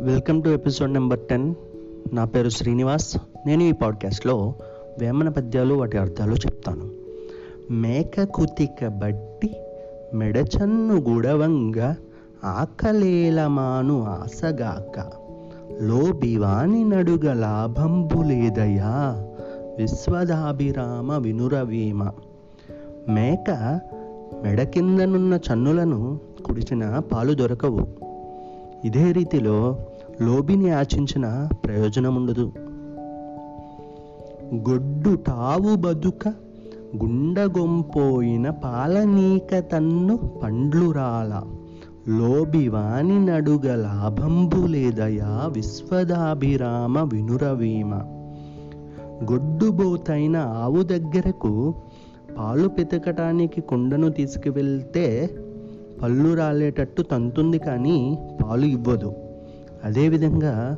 Welcome to episode number ten. నా పేరు శ్రీనివాస్. నేను ఈ పాడ్కాస్ట్లో వేమన పద్యాలు వాటి అర్థాలు చెప్తాను. మేక కుతిక బట్టి మెడచన్ను గుడవంగా ఆకలేలమాను ఆసగాక లోబివాని నడుగ లాభంబు లేదయా విశ్వదాభిరామ వినురవీమ. మేక మెడ కిందనున్న చన్నులను కుడిచిన పాలు దొరకవు. ఇదే రీతిలో లోబిని ఆచించిన ప్రయోజనం ఉండదు గొడ్డు తావు బదుక గుండగొంపోయిన పాలనీక తన్ను పండ్లురాల లోబి వాని నడుగ లాభంబు లేదయా విశ్వదాభిరామ వినురవీమ. గొడ్డుబోతైన ఆవు దగ్గరకు పాలు పితకటానికి కుండను తీసుకువెళ్తే పళ్ళు రాలేటట్టు తంతుంది కానీ పాలు ఇవ్వదు. అదేవిధంగా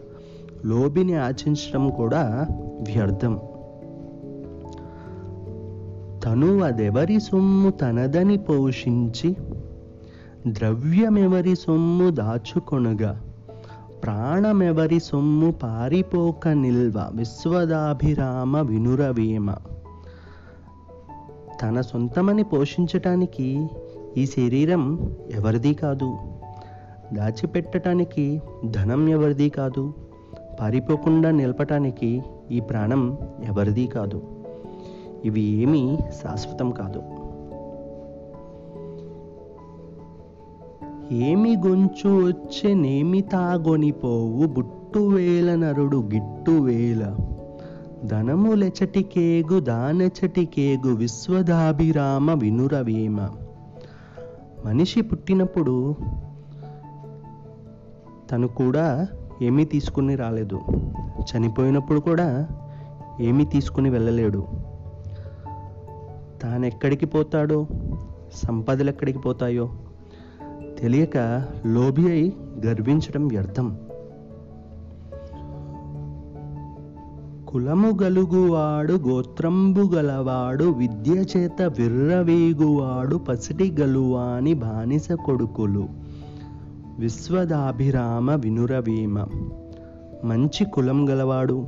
లోబిని ఆచించడం కూడా వ్యర్థం. తను అదెవరి సొమ్ము తనదని పోషించి ద్రవ్యమెవరి సొమ్ము దాచుకొనగా ప్రాణమెవరి సొమ్ము పారిపోక నిల్వ విశ్వదాభిరామ వినురవేమ. తన సొంతమని పోషించటానికి ఈ శరీరం ఎవరిది కాదు? దాచిపెట్టడానికి ధనం ఎవరిది కాదు? పారిపోకుండా నిలపటానికి ఈ ప్రాణం ఎవరిది కాదు? ఇవి ఏమీ శాశ్వతం కాదు. ఏమి గొంచు వచ్చే నేమి తాగొనిపోవు బుట్టు వేల నరుడు గిట్టు వేల. ధనములెచటికేగు దానెచటికేగు విశ్వదాభిరామ వినురవేమ. మనిషి పుట్టినప్పుడు తను కూడా ఏమీ తీసుకుని రాలేదు. చనిపోయినప్పుడు కూడా ఏమీ తీసుకుని వెళ్ళలేడు. తాను ఎక్కడికి పోతాడో సంపదలు ఎక్కడికి పోతాయో తెలియక లోబి అయి గర్వించడం వ్యర్థం. కులము గలుగువాడు గోత్రంబు గలవాడు విద్య చేత విర్రవీగువాడు పసిటి గలువాని బానిస కొడుకులు. విశ్వదాభిరామ వినురవీమ. మంచి కులం గలవాడు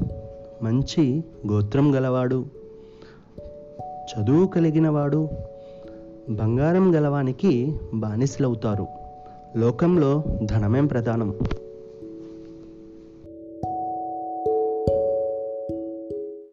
మంచి గోత్రం గలవాడు. చదువు కలిగినవాడు బంగారం గలవానికి బానిసలవుతారు. లోకంలో ధనమేం ప్రధానం?